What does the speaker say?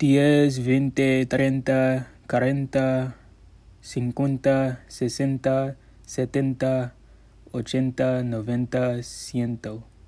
10, 20, 30, 40, 50, 60, 70, 80, 90, 100.